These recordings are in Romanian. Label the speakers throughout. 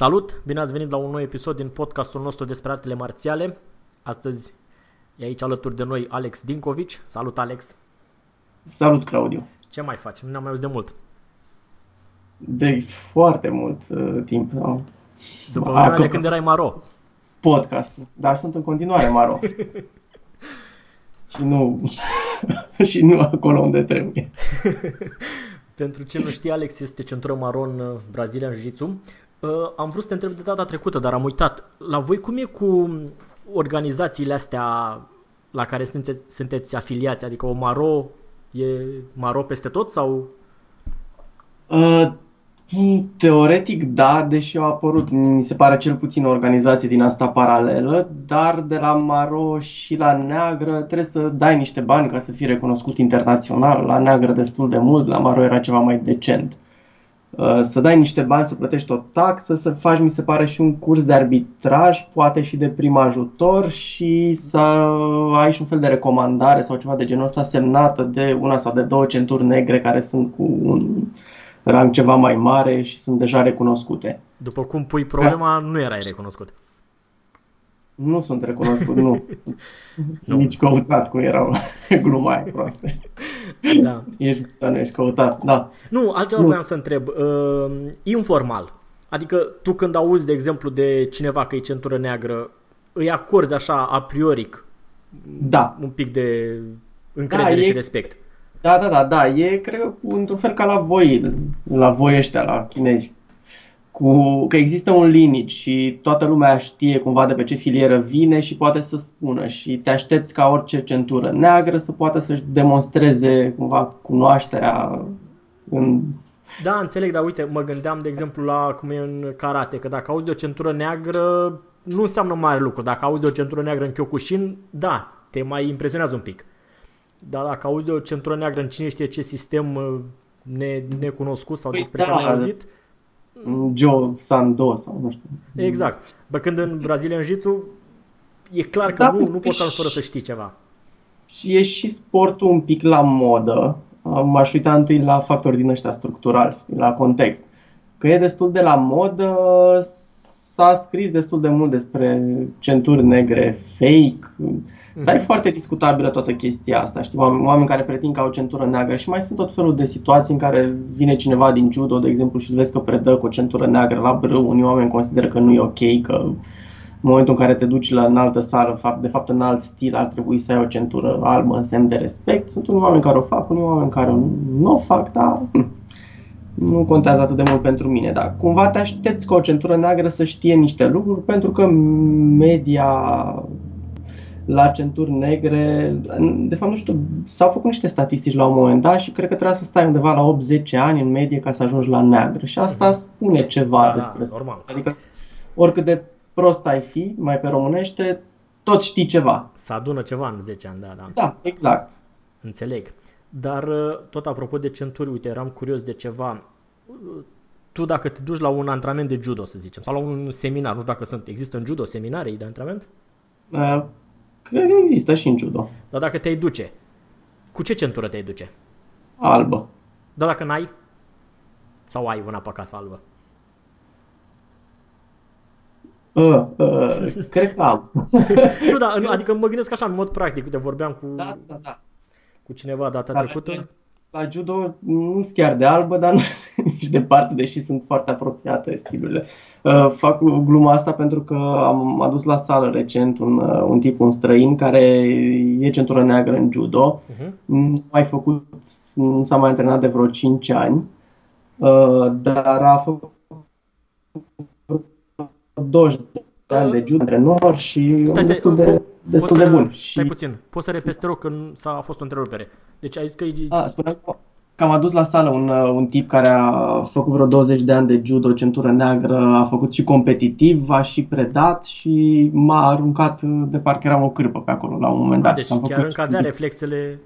Speaker 1: Salut! Bine ați venit la un nou episod din podcastul nostru despre artele marțiale. Astăzi e aici alături de noi Alex Dincovici. Salut, Alex!
Speaker 2: Salut, Claudiu!
Speaker 1: Ce mai faci? Nu ne-am mai auzit de mult.
Speaker 2: De foarte mult uh, timp. Da.
Speaker 1: După vremea când erai maro
Speaker 2: podcast, dar sunt în continuare maro. și nu și nu acolo unde trebuie.
Speaker 1: Pentru ce nu știe, Alex este centură maron uh, Brazilian Jiu-Jitsu. Uh, am vrut să te întreb de data trecută, dar am uitat. La voi cum e cu organizațiile astea la care sunteți, sunteți afiliați? Adică o maro e maro peste tot sau?
Speaker 2: Uh, Teoretic da, deși au apărut, mi se pare cel puțin o organizație din asta paralelă, dar de la maro și la neagră trebuie să dai niște bani ca să fii recunoscut internațional. La neagră destul de mult, la maro era ceva mai decent. Uh, să dai niște bani, să plătești o taxă, să faci, mi se pare, și un curs de arbitraj, poate și de prim ajutor și să ai și un fel de recomandare sau ceva de genul ăsta semnată de una sau de două centuri negre care sunt cu un rang ceva mai mare și sunt deja recunoscute.
Speaker 1: După cum pui problema, nu erai recunoscut.
Speaker 2: Nu sunt recunoscut, nu. nu. Nici căutat, cum erau gluma aia proastă. Da. Ești, nu ești căutat, da.
Speaker 1: Nu, altceva nu. vreau să întreb. Uh, informal. Adică tu când auzi, de exemplu, de cineva că e centură neagră, îi acorzi așa a prioric
Speaker 2: da.
Speaker 1: un pic de încredere da, și e, respect.
Speaker 2: Da, da, da, da. E, cred, într-un fel ca la voi, la voi ăștia, la chinezi. Cu, că există un limit și toată lumea știe cumva de pe ce filieră vine și poate să spună și te aștepți ca orice centură neagră să poată să-și demonstreze cumva cunoașterea în
Speaker 1: da, înțeleg, dar uite, mă gândeam, de exemplu, la cum e în karate, că dacă auzi de o centură neagră, nu înseamnă mare lucru. Dacă auzi de o centură neagră în Kyokushin, da, te mai impresionează un pic. Dar dacă auzi de o centură neagră în cine știe ce sistem uh, ne, necunoscut sau păi despre da, care ai auzit...
Speaker 2: Joe Sando sau nu știu.
Speaker 1: Exact. Bă, când în Brazilian Jiu-Jitsu e clar că da, nu, nu poți să fără să știi ceva.
Speaker 2: Și e și sportul un pic la modă. M-aș uita întâi la factori din ăștia structurali, la context. Că e destul de la modă, s-a scris destul de mult despre centuri negre fake, Mm-hmm. Dar e foarte discutabilă toată chestia asta, știi, oameni, oameni care pretind că au centură neagră și mai sunt tot felul de situații în care vine cineva din judo, de exemplu, și vezi că predă cu o centură neagră la brâu, unii oameni consideră că nu e ok, că în momentul în care te duci la înaltă sală, de fapt în alt stil, ar trebui să ai o centură albă în semn de respect. Sunt unii oameni care o fac, unii oameni care nu o fac, dar hm, nu contează atât de mult pentru mine, dar cumva te aștepți ca o centură neagră să știe niște lucruri pentru că media la centuri negre. De fapt, nu știu, s-au făcut niște statistici la un moment dat și cred că trebuia să stai undeva la 8-10 ani în medie ca să ajungi la neagră. Și asta mm-hmm. spune ceva da, despre
Speaker 1: da, normal.
Speaker 2: Adică, oricât de prost ai fi, mai pe românește, tot știi ceva.
Speaker 1: Să adună ceva în 10 ani, da, da.
Speaker 2: Da, exact.
Speaker 1: Înțeleg. Dar uh, tot apropo de centuri, uite, eram curios de ceva. Uh, tu dacă te duci la un antrenament de judo, să zicem, sau la un seminar, nu știu dacă sunt, există în judo seminarii de antrenament?
Speaker 2: Uh, Cred că există și în judo.
Speaker 1: Dar dacă te-ai duce, cu ce centură te-ai duce?
Speaker 2: Albă.
Speaker 1: Dar dacă n-ai? Sau ai una pe acasă albă?
Speaker 2: Uh, uh, cred că am.
Speaker 1: nu, da, adică mă gândesc așa în mod practic. Uite, vorbeam cu,
Speaker 2: da, da, da.
Speaker 1: cu cineva data da, trecută.
Speaker 2: la judo nu sunt chiar de albă, dar nu sunt nici departe, deși sunt foarte apropiate stilurile. Uh, fac gluma asta pentru că am adus la sală recent un, uh, un tip, un străin, care e centură neagră în judo. Uh-huh. Nu mai făcut, nu s-a mai antrenat de vreo 5 ani, uh, dar a făcut 20 de ani de judo antrenor și stai, stai, destul de, destul de bun.
Speaker 1: Stai puțin, poți să repezi, te rog, că s-a fost o întrerupere. Deci ai zis că...
Speaker 2: A, spuneam, că am adus la sală un, uh, un tip care a făcut vreo 20 de ani de judo, centură neagră, a făcut și competitiv, a și predat și m-a aruncat de parcă eram o cârpă pe acolo la un moment dat.
Speaker 1: Deci am chiar încă avea reflexele...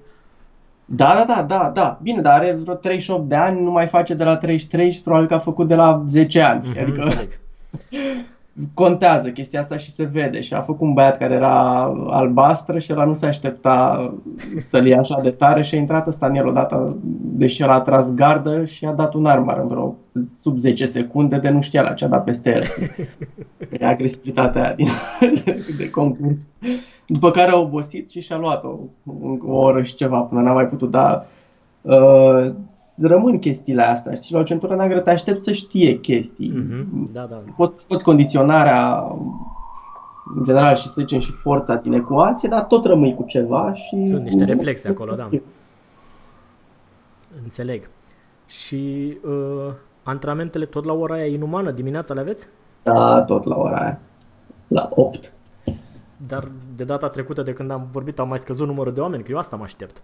Speaker 2: Da, da, da, da, da. Bine, dar are vreo 38 de ani, nu mai face de la 33 și probabil că a făcut de la 10 ani. Mm-hmm, adică... contează chestia asta și se vede. Și a făcut un băiat care era albastră și ăla nu se aștepta să-l ia așa de tare și a intrat ăsta în el odată, deși el a tras gardă și a dat un armar în vreo sub 10 secunde de nu știa la ce a dat peste el. E agresivitatea aia din, de concurs. După care a obosit și și-a luat o, o oră și ceva până n-a mai putut da uh, rămân chestiile astea. Știi, la o centură neagră te aștept să știe chestii.
Speaker 1: Mm-hmm. Da, da.
Speaker 2: Poți să scoți condiționarea în general și să zicem și forța din ecuație, dar tot rămâi cu ceva și...
Speaker 1: Sunt niște reflexe acolo, da. Înțeleg. Și uh, antrenamentele tot la ora aia inumană, dimineața le aveți?
Speaker 2: Da, tot la ora aia. La 8.
Speaker 1: Dar de data trecută de când am vorbit au mai scăzut numărul de oameni, că eu asta mă aștept.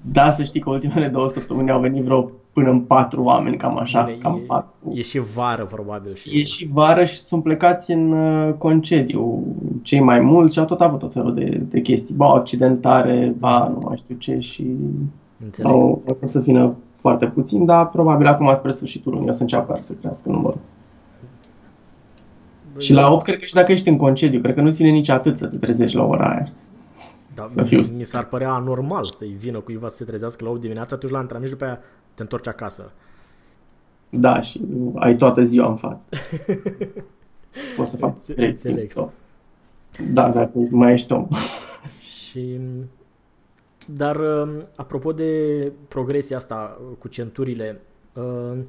Speaker 2: Da, să știi că ultimele două săptămâni au venit vreo până în patru oameni, cam așa. Bine, cam
Speaker 1: e,
Speaker 2: patru.
Speaker 1: e și vară, probabil. Și...
Speaker 2: E și vară și sunt plecați în uh, concediu cei mai mulți și au tot avut tot felul de, de chestii. Ba, accidentare, ba, nu mai știu ce și
Speaker 1: Înțeleg.
Speaker 2: au, o să vină foarte puțin, dar probabil acum spre sfârșitul lunii o să înceapă să crească numărul. Băi, și la 8, cred că și dacă ești în concediu, cred că nu-ți vine nici atât să te trezești la ora aia.
Speaker 1: Da, să fiu... mi s-ar părea anormal să-i vină cuiva să se trezească la 8 dimineața, tu la antrenament și după aia te întorci acasă.
Speaker 2: Da, și ai toată ziua în față. Poți să fac
Speaker 1: Înțeleg.
Speaker 2: Da, dacă mai ești om.
Speaker 1: și... Dar, um, apropo de progresia asta cu centurile, um,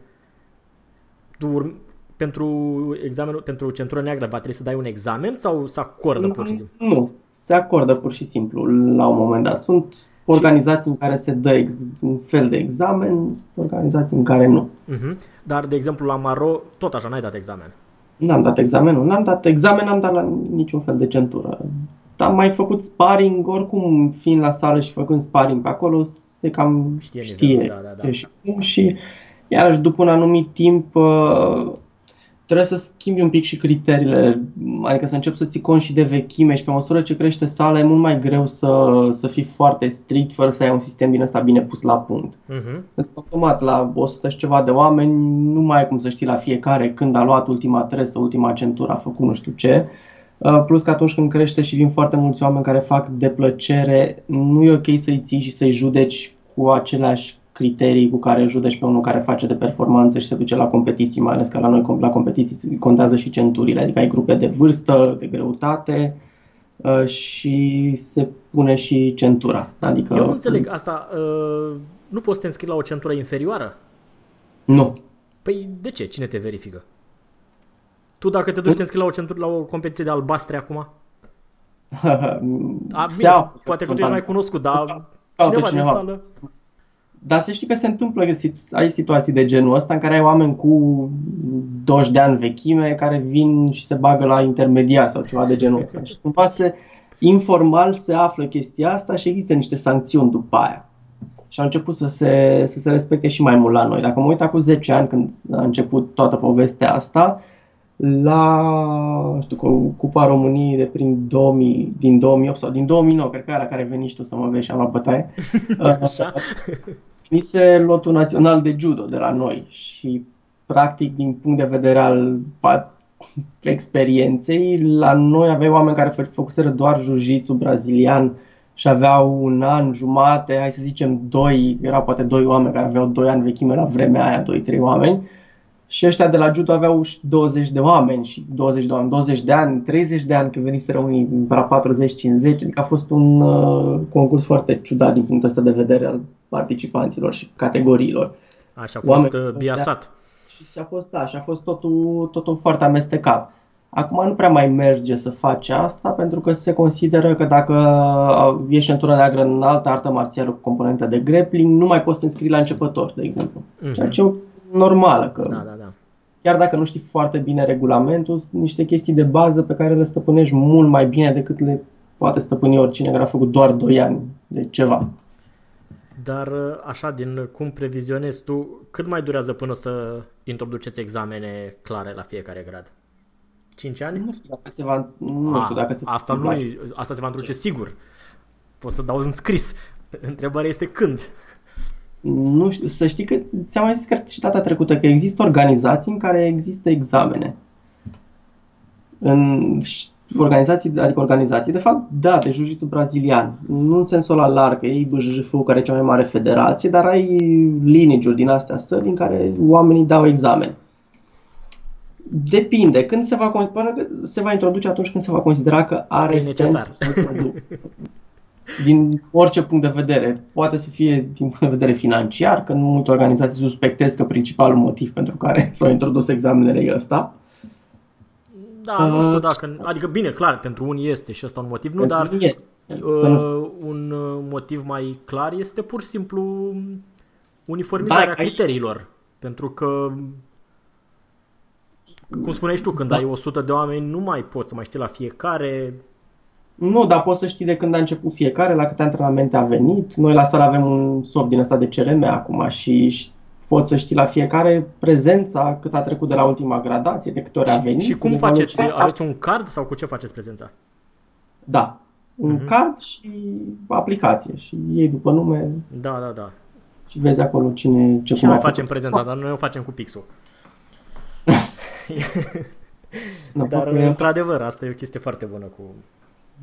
Speaker 1: tu pentru examenul, pentru centură neagră va trebui să dai un examen sau să acordă pur și simplu?
Speaker 2: Nu, se acordă pur și simplu la un moment dat. Sunt organizații în care se dă ex- un fel de examen, sunt organizații în care nu.
Speaker 1: Uh-huh. Dar, de exemplu, la Maro, tot așa, n-ai dat examen?
Speaker 2: N-am dat examenul, n-am dat examen, n-am dat la niciun fel de centură. Am mai făcut sparring, oricum fiind la sală și făcând sparring pe acolo, se cam știe, știe da, da, da. și cum și iarăși după un anumit timp uh, trebuie să schimbi un pic și criteriile, adică să începi să ții cont și de vechime și pe măsură ce crește sala e mult mai greu să, să fii foarte strict fără să ai un sistem din ăsta bine pus la punct. Uh-huh. automat la 100 și ceva de oameni nu mai ai cum să știi la fiecare când a luat ultima tresă, ultima centură, a făcut nu știu ce. Uh, plus că atunci când crește și vin foarte mulți oameni care fac de plăcere, nu e ok să-i ții și să-i judeci cu aceleași criterii cu care judeci pe unul care face de performanță și se duce la competiții, mai ales că la noi la competiții contează și centurile, adică ai grupe de vârstă, de greutate uh, și se pune și centura. Adică,
Speaker 1: Eu nu înțeleg asta. Uh, nu poți să te înscrii la o centură inferioară?
Speaker 2: Nu.
Speaker 1: Păi de ce? Cine te verifică? Tu dacă te duci te înscrii la o centură, la o competiție de albastre acum? A, bine, poate că tu ești mai cunoscut, dar cineva, cineva din sală...
Speaker 2: Dar să știi că se întâmplă că ai situații de genul ăsta în care ai oameni cu 20 de ani vechime care vin și se bagă la intermediar sau ceva de genul ăsta. Și cumva se, informal se află chestia asta și există niște sancțiuni după aia. Și au început să se, să se respecte și mai mult la noi. Dacă mă uit acum 10 ani când a început toată povestea asta, la știu, cu Cupa României de prin 2000, din 2008 sau din 2009, cred că era care veni și tu să mă vezi și am luat bătaie. Așa? venise lotul național de judo de la noi și practic din punct de vedere al experienței, la noi aveai oameni care făcuseră doar jiu brazilian și aveau un an, jumate, hai să zicem doi, erau poate doi oameni care aveau doi ani vechime la vremea aia, doi, trei oameni Și ăștia de la judo aveau și 20 de oameni și 20 de oameni, 20 de ani, 30 de ani când veniseră unii la 40-50, adică a fost un uh, concurs foarte ciudat din punctul ăsta de vedere al participanților și categoriilor.
Speaker 1: Așa a fost Oameni, uh, biasat.
Speaker 2: Și a fost, da, și a fost totul, totul foarte amestecat. Acum nu prea mai merge să faci asta pentru că se consideră că dacă ești în tură neagră în altă artă marțială cu componentă de grappling, nu mai poți să te înscrii la începător, de exemplu. Mm-hmm. Ceea ce e normală. Că
Speaker 1: da, da, da.
Speaker 2: Chiar dacă nu știi foarte bine regulamentul, sunt niște chestii de bază pe care le stăpânești mult mai bine decât le poate stăpâni oricine care a făcut doar 2 ani de ceva.
Speaker 1: Dar așa, din cum previzionezi tu, cât mai durează până să introduceți examene clare la fiecare grad? 5 ani?
Speaker 2: Nu știu dacă se va, nu A, știu dacă se
Speaker 1: asta, nu, asta se va introduce sigur. Pot să dau în scris. Întrebarea este când.
Speaker 2: Nu știu, să știi că ți-am mai zis că și data trecută că există organizații în care există examene. În organizații, adică organizații, de fapt, da, de jiu brazilian. Nu în sensul la larg, că ei BJJF care e cea mai mare federație, dar ai lineage din astea sări în care oamenii dau examen. Depinde. Când se va, se va introduce atunci când se va considera că are e sens să din orice punct de vedere. Poate să fie din punct de vedere financiar, că nu multe organizații suspectez că principalul motiv pentru care s-au introdus examenele e ăsta.
Speaker 1: Da, nu știu uh, dacă... Adică, bine, clar, pentru unii este și ăsta un motiv, nu, dar este. Uh, un uh, motiv mai clar este pur și simplu uniformizarea da, criteriilor. Aici... Pentru că cum spuneai tu, când da. ai 100 de oameni, nu mai poți să mai știi la fiecare.
Speaker 2: Nu, dar poți să știi de când a început fiecare, la câte antrenamente a venit. Noi la sală avem un sop din ăsta de CRM acum și poți să știi la fiecare prezența, cât a trecut de la ultima gradație, de câte ori a venit.
Speaker 1: Și cum faceți? Aveți un card sau cu ce faceți prezența?
Speaker 2: Da, un uh-huh. card și aplicație și ei după nume.
Speaker 1: Da, da, da.
Speaker 2: Și vezi acolo cine ce
Speaker 1: Și noi facem prezența, dar noi o facem cu pixul. Dar, într-adevăr, asta e o chestie foarte bună cu...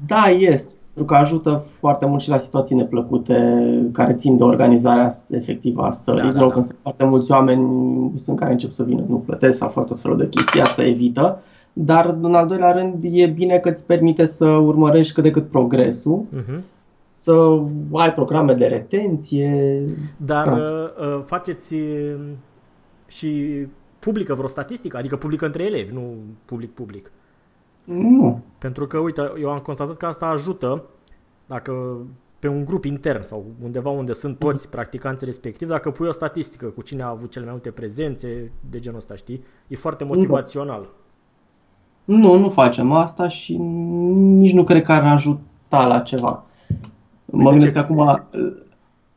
Speaker 2: Da, este. Pentru că ajută foarte mult și la situații neplăcute care țin de organizarea efectivă a sării. Da, da, da. sunt foarte mulți oameni sunt care încep să vină, nu plătesc sau fac tot felul de chestii, asta evită. Dar, în al doilea rând, e bine că îți permite să urmărești cât de cât progresul, uh-huh. să ai programe de retenție.
Speaker 1: Dar uh, faceți uh, și publică vreo statistică? Adică publică între elevi, nu public-public.
Speaker 2: Nu.
Speaker 1: Pentru că, uite, eu am constatat că asta ajută dacă pe un grup intern sau undeva unde sunt toți practicanții respectivi, dacă pui o statistică cu cine a avut cele mai multe prezențe de genul ăsta, știi? E foarte motivațional.
Speaker 2: Nu, nu facem asta și nici nu cred că ar ajuta la ceva. Mă gândesc că acum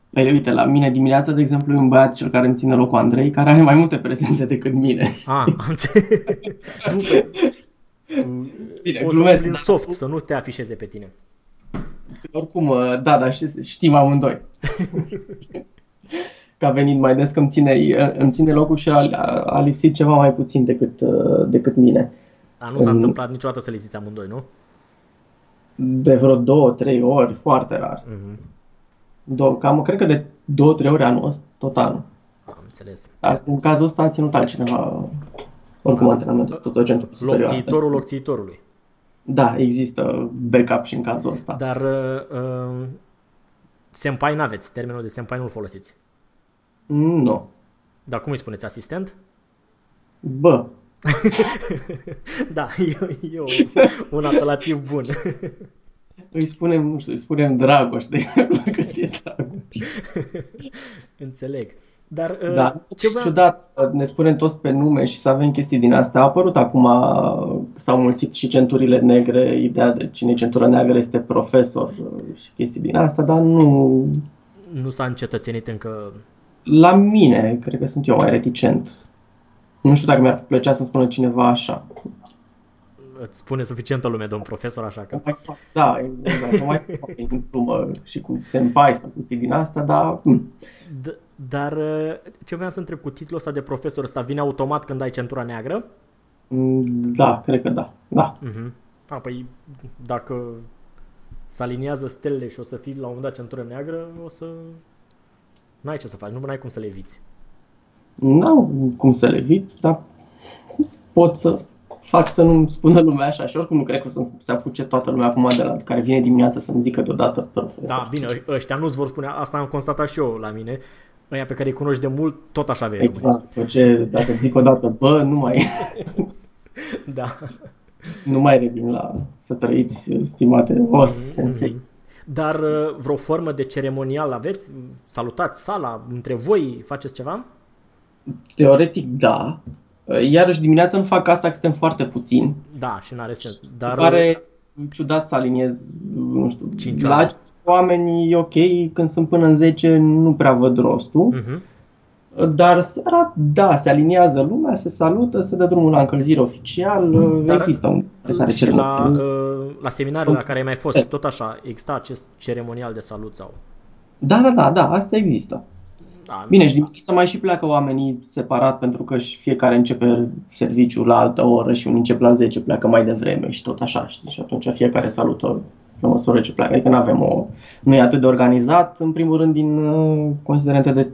Speaker 2: Păi uite, la mine dimineața, de exemplu, e un băiat cel care îmi ține locul Andrei, care are mai multe prezențe decât mine.
Speaker 1: Ah, am Bine, Poți glumesc, să soft, să nu te afișeze pe tine.
Speaker 2: Oricum, da, dar știm amândoi. că a venit mai des că îmi ține, îmi ține locul și a, a lipsit ceva mai puțin decât, decât mine.
Speaker 1: Dar nu s-a întâmplat niciodată să lipsiți amândoi, nu?
Speaker 2: De vreo două, trei ori, foarte rar. Uh-huh. Două, cam, cred că de două, trei ore anul ăsta, tot anul.
Speaker 1: Am înțeles.
Speaker 2: Dar în cazul ăsta a ținut altcineva, oricum antrenamentul, tot centru
Speaker 1: superior. Locțiitorul locțiitorului.
Speaker 2: Da, există backup și în cazul ăsta.
Speaker 1: Dar uh, uh senpai n-aveți, termenul de senpai nu-l folosiți.
Speaker 2: Nu.
Speaker 1: Dar cum îi spuneți, asistent?
Speaker 2: Bă.
Speaker 1: da, e, e un apelativ bun.
Speaker 2: îi spunem, nu știu, îi spunem Dragoș, de că e Dragoș.
Speaker 1: Înțeleg. Dar uh,
Speaker 2: da, ce vrea... ciudat, ne spunem toți pe nume și să avem chestii din astea. A apărut acum, s-au mulțit și centurile negre, ideea de cine centură neagră este profesor și chestii din astea, dar nu...
Speaker 1: Nu s-a încetățenit încă...
Speaker 2: La mine, cred că sunt eu mai reticent. Nu știu dacă mi-ar plăcea să-mi spună cineva așa
Speaker 1: îți spune suficientă lume, domn profesor, așa că...
Speaker 2: Da, nu mai în glumă și cu senpai sau cu din asta, dar... Hmm.
Speaker 1: Dar ce vreau să întreb cu titlul ăsta de profesor ăsta, vine automat când ai centura neagră?
Speaker 2: Mm, da, cred că da. da.
Speaker 1: Uh-huh. A, păi dacă se aliniază stelele și o să fii la un moment dat centură neagră, o să... N-ai ce să faci, nu ai cum să le eviți.
Speaker 2: N-au cum să le evit, dar pot să fac să nu-mi spună lumea așa și oricum nu cred că o să se apuce toată lumea acum de la care vine dimineața să-mi zică deodată profesor.
Speaker 1: Da, bine, ăștia nu-ți vor spune, asta am constatat și eu la mine, ăia pe care îi cunoști de mult, tot așa vei
Speaker 2: Exact, ce, dacă zic o dată, bă, nu mai...
Speaker 1: da.
Speaker 2: Nu mai revin la să trăiți, stimate os, mm-hmm. sensei.
Speaker 1: Dar uh, vreo formă de ceremonial aveți? Salutați sala între voi? Faceți ceva?
Speaker 2: Teoretic, da. Iarăși dimineața nu fac asta, că suntem foarte puțini.
Speaker 1: Da, și n-are sens. Dar...
Speaker 2: Se pare ciudat să aliniez, nu știu, 5 la oamenii e ok, când sunt până în 10 nu prea văd rostul. Uh-huh. Dar seara, da, se aliniază lumea, se salută, se dă drumul la încălzire oficial, Dar există un
Speaker 1: care și la, uh, la seminarele la care ai mai fost, tot așa, există acest ceremonial de salut sau?
Speaker 2: Da, da, da, da, asta există. Da, Bine, și dimineața mai și pleacă oamenii separat pentru că și fiecare începe serviciul la altă oră și unii încep la 10, pleacă mai devreme și tot așa. Știi? Și atunci fiecare salută pe măsură ce pleacă. Adică nu avem o... Nu e atât de organizat, în primul rând din uh, considerente de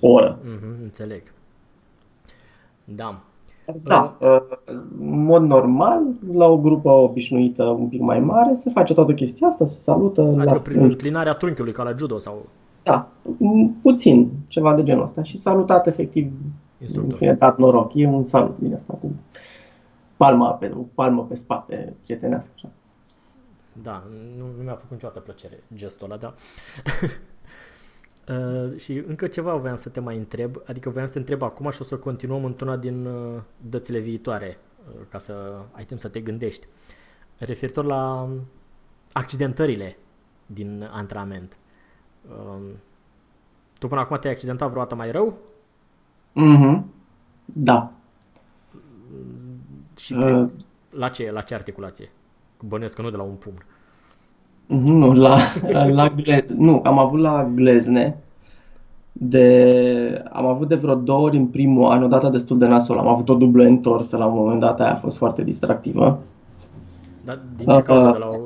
Speaker 2: oră.
Speaker 1: Mm-hmm, înțeleg. Da.
Speaker 2: Da, uh, în mod normal, la o grupă obișnuită un pic mai mare, se face toată chestia asta, se salută.
Speaker 1: Adică la prin înclinarea trunchiului, ca la judo sau...
Speaker 2: Da, puțin, ceva de genul ăsta. Și salutat efectiv, e dat noroc, e un salut din asta cu palma pe, palmă pe spate, prietenească. Așa.
Speaker 1: Da, nu, nu mi-a făcut niciodată plăcere gestul ăla, da. Uh, și încă ceva voiam să te mai întreb, adică voiam să te întreb acum și o să continuăm într-una din uh, dățile viitoare, uh, ca să ai timp să te gândești. Referitor la accidentările din antrenament. Uh, tu până acum te-ai accidentat vreodată mai rău?
Speaker 2: Mhm. Da.
Speaker 1: Și uh. la ce, la ce articulație? Bănuiesc că nu de la un pumn.
Speaker 2: Nu, la, la gleț, nu, am avut la glezne. De, am avut de vreo două ori în primul an, o dată destul de nasol. Am avut o dublă întorsă la un moment dat, aia a fost foarte distractivă.
Speaker 1: Dar din ce cauză? Uh, de la o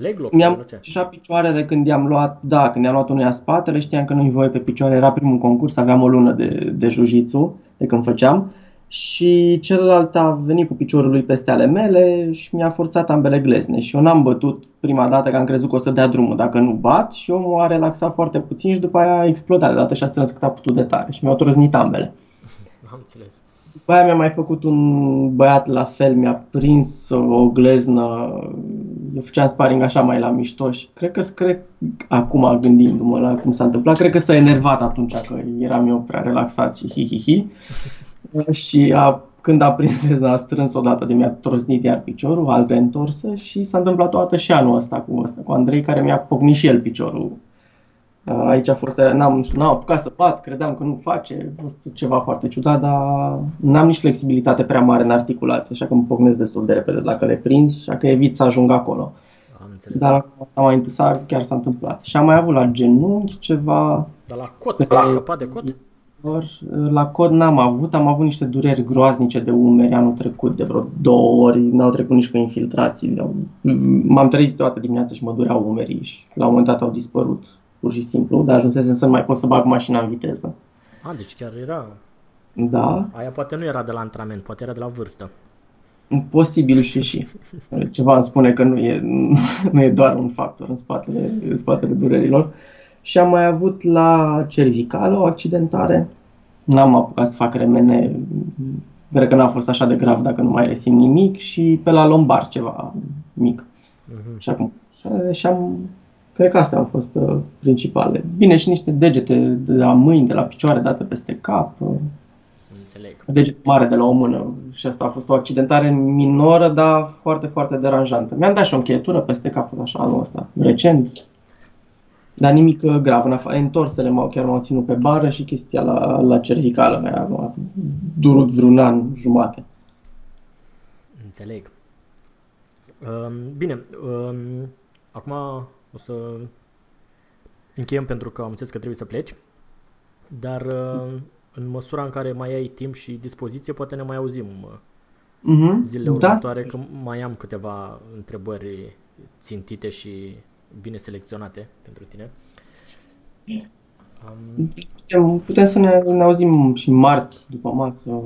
Speaker 1: leg lock?
Speaker 2: Mi-am așa picioarele când i-am luat, da, când i-am luat unuia spatele, știam că nu-i voie pe picioare, era primul concurs, aveam o lună de, de jiu de când făceam și celălalt a venit cu piciorul lui peste ale mele și mi-a forțat ambele glezne și eu n-am bătut prima dată că am crezut că o să dea drumul dacă nu bat și omul a relaxat foarte puțin și după aia a explodat de dată și a strâns cât a putut de tare și mi-au trăznit ambele.
Speaker 1: Am înțeles.
Speaker 2: După aia mi-a mai făcut un băiat la fel, mi-a prins o gleznă, eu făceam sparring așa mai la mișto și cred că, cred, acum gândindu-mă la cum s-a întâmplat, cred că s-a enervat atunci că eram eu prea relaxat și hi-hi-hi și a, când a prins lezna, a strâns odată de mi-a trosnit iar piciorul, altă întorsă și s-a întâmplat toată și anul ăsta cu ăsta, cu Andrei, care mi-a pocnit și el piciorul. Aici a fost, n-am, n-am apucat să bat, credeam că nu face, a fost ceva foarte ciudat, dar n-am nici flexibilitate prea mare în articulație, așa că îmi pocnesc destul de repede dacă le prind, așa că evit să ajung acolo.
Speaker 1: Am înțeles.
Speaker 2: Dar asta mai întâmplat, chiar s-a întâmplat. Și am mai avut la genunchi ceva...
Speaker 1: Dar la cot, pe... ai scăpat de cot?
Speaker 2: La cod n-am avut, am avut niște dureri groaznice de umeri anul trecut, de vreo două ori, n-au trecut nici cu infiltrații. M-am trezit toată dimineața și mă dureau umerii și la un moment dat au dispărut, pur și simplu, dar ajunsesem să nu mai pot să bag mașina în viteză.
Speaker 1: A, deci chiar era...
Speaker 2: Da.
Speaker 1: Aia poate nu era de la antrenament, poate era de la vârstă.
Speaker 2: Posibil și și. Ceva îmi spune că nu e, nu e doar un factor în spatele, în spatele durerilor. Uh, și am mai avut la cervicală o accidentare. N-am apucat să fac remene, cred că n-a fost așa de grav dacă nu mai resimt nimic și pe la lombar ceva mic. Uh-huh. Și acum, și am, cred că astea au fost uh, principale. Bine, și niște degete de la mâini, de la picioare date peste cap. Uh,
Speaker 1: Înțeleg.
Speaker 2: Deget mare de la o mână și asta a fost o accidentare minoră, dar foarte, foarte deranjantă. Mi-am dat și o încheietură peste cap așa anul ăsta, recent, dar nimic uh, grav. În afară, întorsele m-au, chiar m-au ținut pe bară și chestia la, la cervicală mea a durut vreun an jumate.
Speaker 1: Înțeleg. Um, bine, um, acum o să încheiem pentru că am înțeles că trebuie să pleci, dar uh, în măsura în care mai ai timp și dispoziție, poate ne mai auzim uh-huh. zilele da. următoare, că mai am câteva întrebări țintite și bine selecționate pentru tine. Um,
Speaker 2: Putem, putem să ne, ne auzim și marți după masă.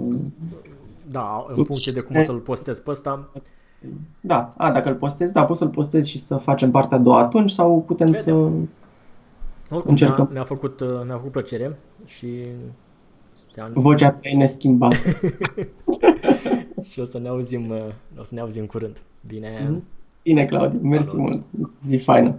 Speaker 1: da, în funcție de cum o să-l postez pe ăsta.
Speaker 2: Da, a, dacă îl postez, da, poți să-l postez și să facem partea a doua atunci sau putem
Speaker 1: Vedem.
Speaker 2: să...
Speaker 1: Oricum,
Speaker 2: Încercăm.
Speaker 1: ne-a, ne-a, făcut, uh, ne-a făcut plăcere și
Speaker 2: Vocea ta e neschimbată.
Speaker 1: și o să ne auzim, uh, o să ne auzim curând. Bine.
Speaker 2: Bine, Claudiu, mersi
Speaker 1: Salut.
Speaker 2: mult. Zi faină.